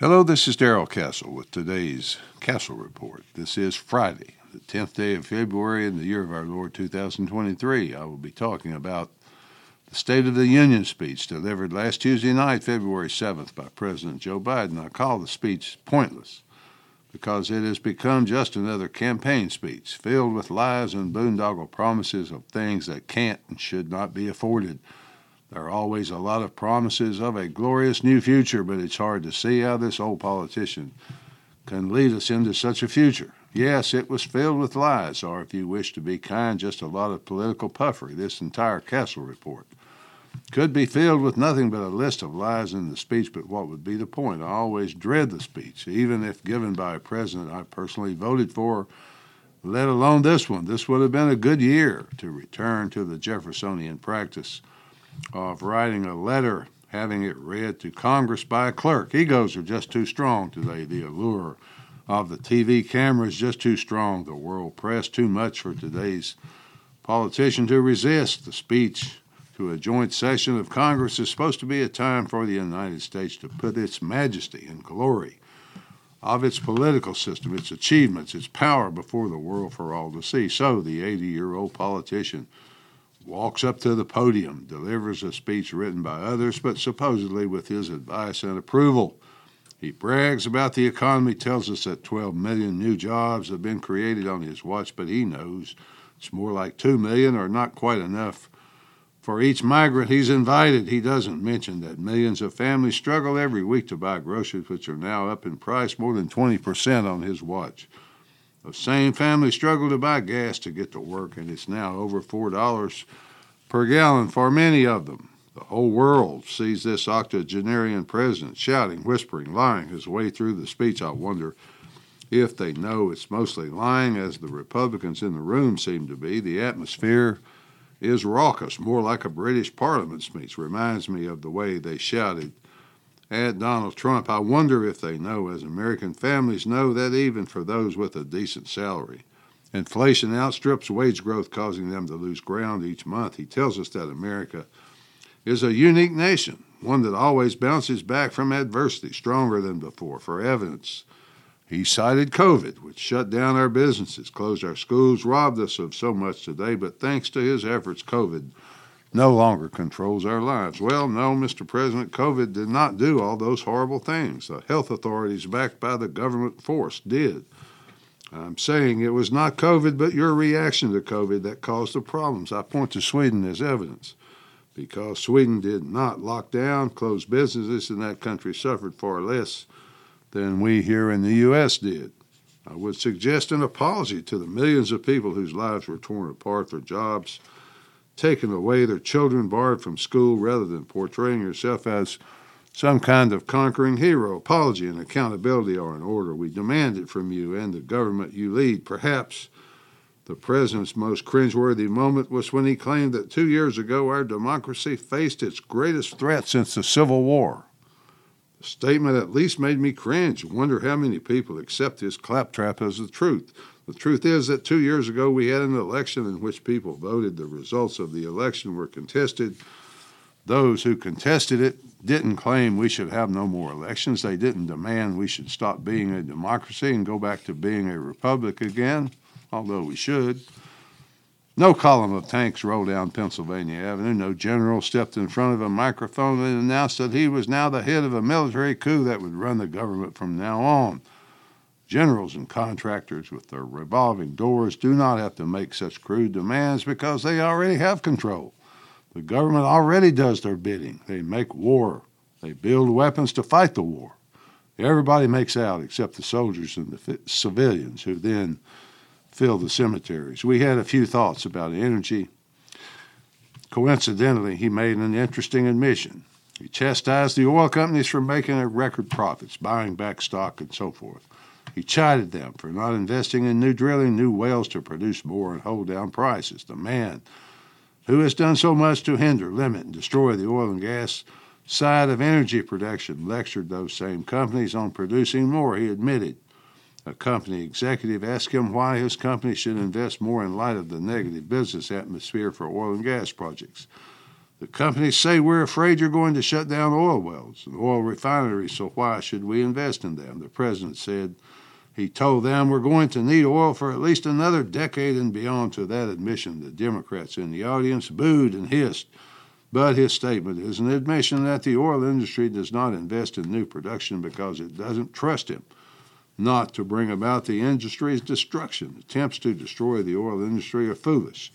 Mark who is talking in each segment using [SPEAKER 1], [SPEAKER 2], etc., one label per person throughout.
[SPEAKER 1] Hello, this is Darrell Castle with today's Castle Report. This is Friday, the 10th day of February in the year of our Lord 2023. I will be talking about the State of the Union speech delivered last Tuesday night, February 7th, by President Joe Biden. I call the speech pointless because it has become just another campaign speech filled with lies and boondoggle promises of things that can't and should not be afforded. There are always a lot of promises of a glorious new future, but it's hard to see how this old politician can lead us into such a future. Yes, it was filled with lies, or if you wish to be kind, just a lot of political puffery, this entire Castle report. Could be filled with nothing but a list of lies in the speech, but what would be the point? I always dread the speech, even if given by a president I personally voted for, let alone this one. This would have been a good year to return to the Jeffersonian practice of writing a letter, having it read to Congress by a clerk. Egos are just too strong today. The allure of the TV camera is just too strong. The world press too much for today's politician to resist. The speech to a joint session of Congress is supposed to be a time for the United States to put its majesty and glory of its political system, its achievements, its power before the world for all to see. So the 80 year old politician walks up to the podium, delivers a speech written by others, but supposedly with his advice and approval. He brags about the economy, tells us that 12 million new jobs have been created on his watch, but he knows it's more like 2 million or not quite enough. For each migrant he's invited, he doesn't mention that millions of families struggle every week to buy groceries, which are now up in price more than 20% on his watch. The same families struggle to buy gas to get to work, and it's now over $4 per gallon for many of them. The whole world sees this octogenarian president shouting, whispering, lying his way through the speech. I wonder if they know it's mostly lying, as the Republicans in the room seem to be. The atmosphere is raucous, more like a British Parliament speech. Reminds me of the way they shouted at Donald Trump. I wonder if they know, as American families know, that even for those with a decent salary, inflation outstrips wage growth, causing them to lose ground each month. He tells us that America is a unique nation, one that always bounces back from adversity stronger than before. For evidence, he cited COVID, which shut down our businesses, closed our schools, robbed us of so much today, but thanks to his efforts, COVID no longer controls our lives. Well, no, Mr. President, COVID did not do all those horrible things. The health authorities, backed by the government force, did. I'm saying it was not COVID, but your reaction to COVID that caused the problems. I point to Sweden as evidence because Sweden did not lock down, close businesses, and that country suffered far less than we here in the U.S. did. I would suggest an apology to the millions of people whose lives were torn apart, their jobs taken away, their children barred from school, rather than portraying yourself as some kind of conquering hero. Apology and accountability are in order. We demand it from you and the government you lead. Perhaps the president's most cringeworthy moment was when he claimed that two years ago our democracy faced its greatest threat since the Civil War. The statement at least made me cringe. and Wonder how many people accept this claptrap as the truth. The truth is that two years ago we had an election in which people voted. The results of the election were contested. Those who contested it didn't claim we should have no more elections. They didn't demand we should stop being a democracy and go back to being a republic again, although we should. No column of tanks rolled down Pennsylvania Avenue. No general stepped in front of a microphone and announced that he was now the head of a military coup that would run the government from now on. Generals and contractors with their revolving doors do not have to make such crude demands because they already have control. The government already does their bidding. They make war. They build weapons to fight the war. Everybody makes out except the soldiers and the civilians who then fill the cemeteries. We had a few thoughts about energy. Coincidentally, he made an interesting admission. He chastised the oil companies for making record profits, buying back stock, and so forth. He chided them for not investing in new drilling, new wells to produce more and hold down prices. The man who has done so much to hinder, limit, and destroy the oil and gas side of energy production lectured those same companies on producing more. He admitted a company executive asked him why his company should invest more in light of the negative business atmosphere for oil and gas projects. The companies say we're afraid you're going to shut down oil wells and oil refineries, so why should we invest in them? The president said he told them we're going to need oil for at least another decade and beyond. To that admission, the Democrats in the audience booed and hissed. But his statement is an admission that the oil industry does not invest in new production because it doesn't trust him not to bring about the industry's destruction. Attempts to destroy the oil industry are foolish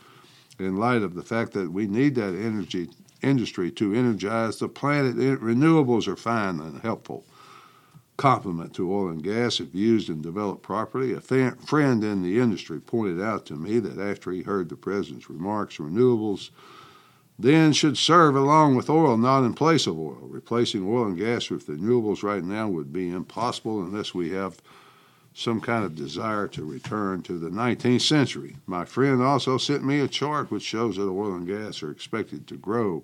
[SPEAKER 1] in light of the fact that we need that energy industry to energize the planet. Renewables are fine and helpful complement to oil and gas if used and developed properly. A friend in the industry pointed out to me that after he heard the president's remarks, renewables then should serve along with oil, not in place of oil. Replacing oil and gas with renewables right now would be impossible unless we have some kind of desire to return to the 19th century. My friend also sent me a chart which shows that oil and gas are expected to grow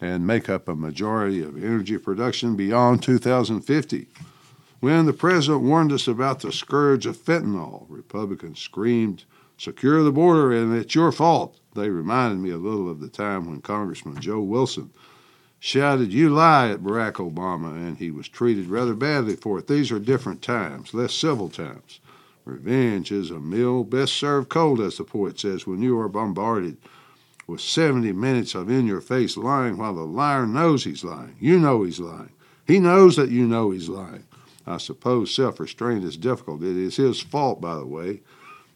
[SPEAKER 1] and make up a majority of energy production beyond 2050. When the president warned us about the scourge of fentanyl, Republicans screamed, Secure the border and it's your fault. They reminded me a little of the time when Congressman Joe Wilson shouted, You lie at Barack Obama, and he was treated rather badly for it. These are different times, less civil times. Revenge is a meal best served cold, as the poet says, when you are bombarded with 70 minutes of in your face lying while the liar knows he's lying. You know he's lying. He knows that you know he's lying. I suppose self restraint is difficult. It is his fault, by the way,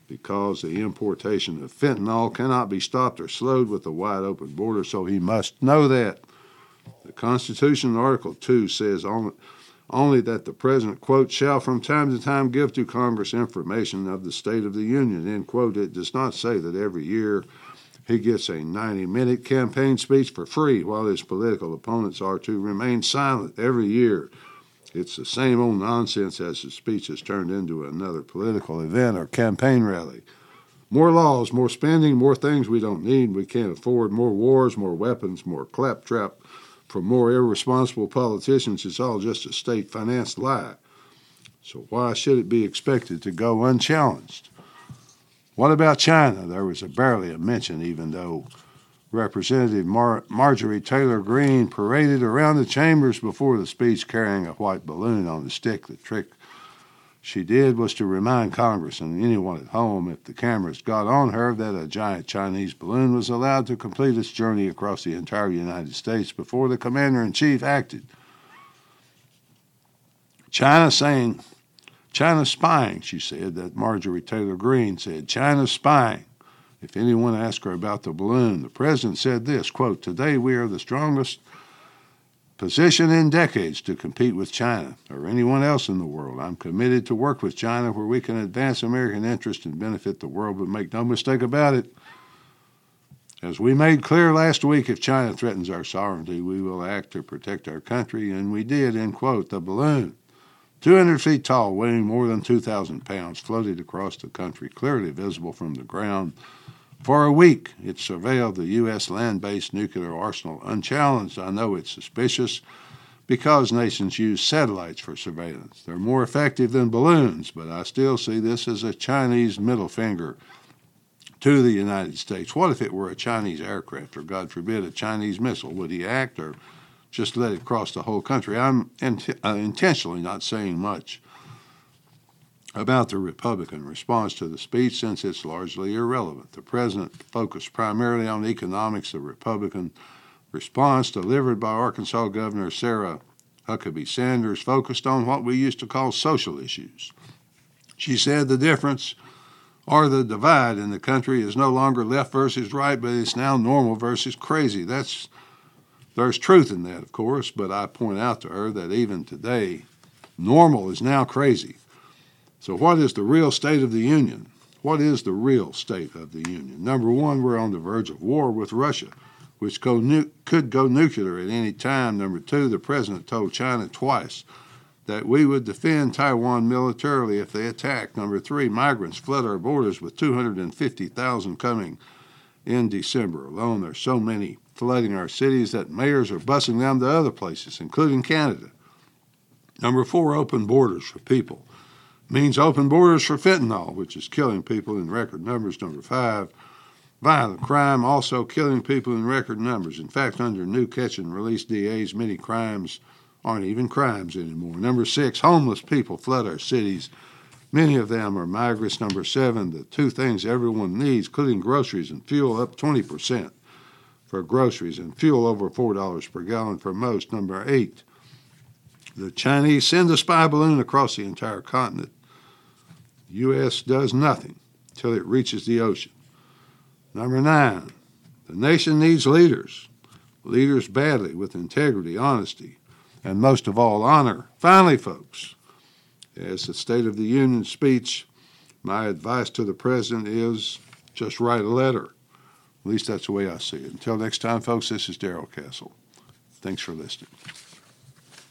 [SPEAKER 1] because the importation of fentanyl cannot be stopped or slowed with a wide open border, so he must know that. The Constitution, Article 2, says only, only that the President, quote, shall from time to time give to Congress information of the State of the Union, end quote. It does not say that every year he gets a 90 minute campaign speech for free while his political opponents are to remain silent every year. It's the same old nonsense as the speech has turned into another political event or campaign rally. More laws, more spending, more things we don't need, we can't afford, more wars, more weapons, more claptrap from more irresponsible politicians. It's all just a state financed lie. So why should it be expected to go unchallenged? What about China? There was a barely a mention, even though Representative Mar- Marjorie Taylor Greene paraded around the chambers before the speech carrying a white balloon on a stick. The trick she did was to remind Congress and anyone at home, if the cameras got on her, that a giant Chinese balloon was allowed to complete its journey across the entire United States before the commander in chief acted. China saying, China's spying, she said, that Marjorie Taylor Greene said, China's spying. If anyone asked her about the balloon, the president said this quote, Today we are the strongest position in decades to compete with China or anyone else in the world. I'm committed to work with China where we can advance American interests and benefit the world, but make no mistake about it. As we made clear last week, if China threatens our sovereignty, we will act to protect our country, and we did, end quote. The balloon, 200 feet tall, weighing more than 2,000 pounds, floated across the country, clearly visible from the ground for a week, it surveilled the U.S. land based nuclear arsenal unchallenged. I know it's suspicious because nations use satellites for surveillance. They're more effective than balloons, but I still see this as a Chinese middle finger to the United States. What if it were a Chinese aircraft or, God forbid, a Chinese missile? Would he act or just let it cross the whole country? I'm int- uh, intentionally not saying much about the Republican response to the speech since it's largely irrelevant. The president focused primarily on economics. The Republican response delivered by Arkansas Governor Sarah Huckabee Sanders focused on what we used to call social issues. She said the difference or the divide in the country is no longer left versus right, but it's now normal versus crazy. That's there's truth in that, of course, but I point out to her that even today, normal is now crazy. So, what is the real state of the Union? What is the real state of the Union? Number one, we're on the verge of war with Russia, which go nu- could go nuclear at any time. Number two, the president told China twice that we would defend Taiwan militarily if they attacked. Number three, migrants flood our borders with 250,000 coming in December alone. There's so many flooding our cities that mayors are busing them to other places, including Canada. Number four, open borders for people means open borders for fentanyl, which is killing people in record numbers. Number five, Violent crime also killing people in record numbers. In fact, under new catch and release DAs, many crimes aren't even crimes anymore. Number six, homeless people flood our cities. Many of them are migrants. Number seven, the two things everyone needs, including groceries and fuel, up 20% for groceries and fuel over $4 per gallon for most. Number eight, the Chinese send a spy balloon across the entire continent. U.S. does nothing till it reaches the ocean. Number nine, the nation needs leaders, leaders badly with integrity, honesty, and most of all, honor. Finally, folks, as the State of the Union speech, my advice to the President is just write a letter. At least that's the way I see it. Until next time, folks, this is Darrell Castle. Thanks for listening.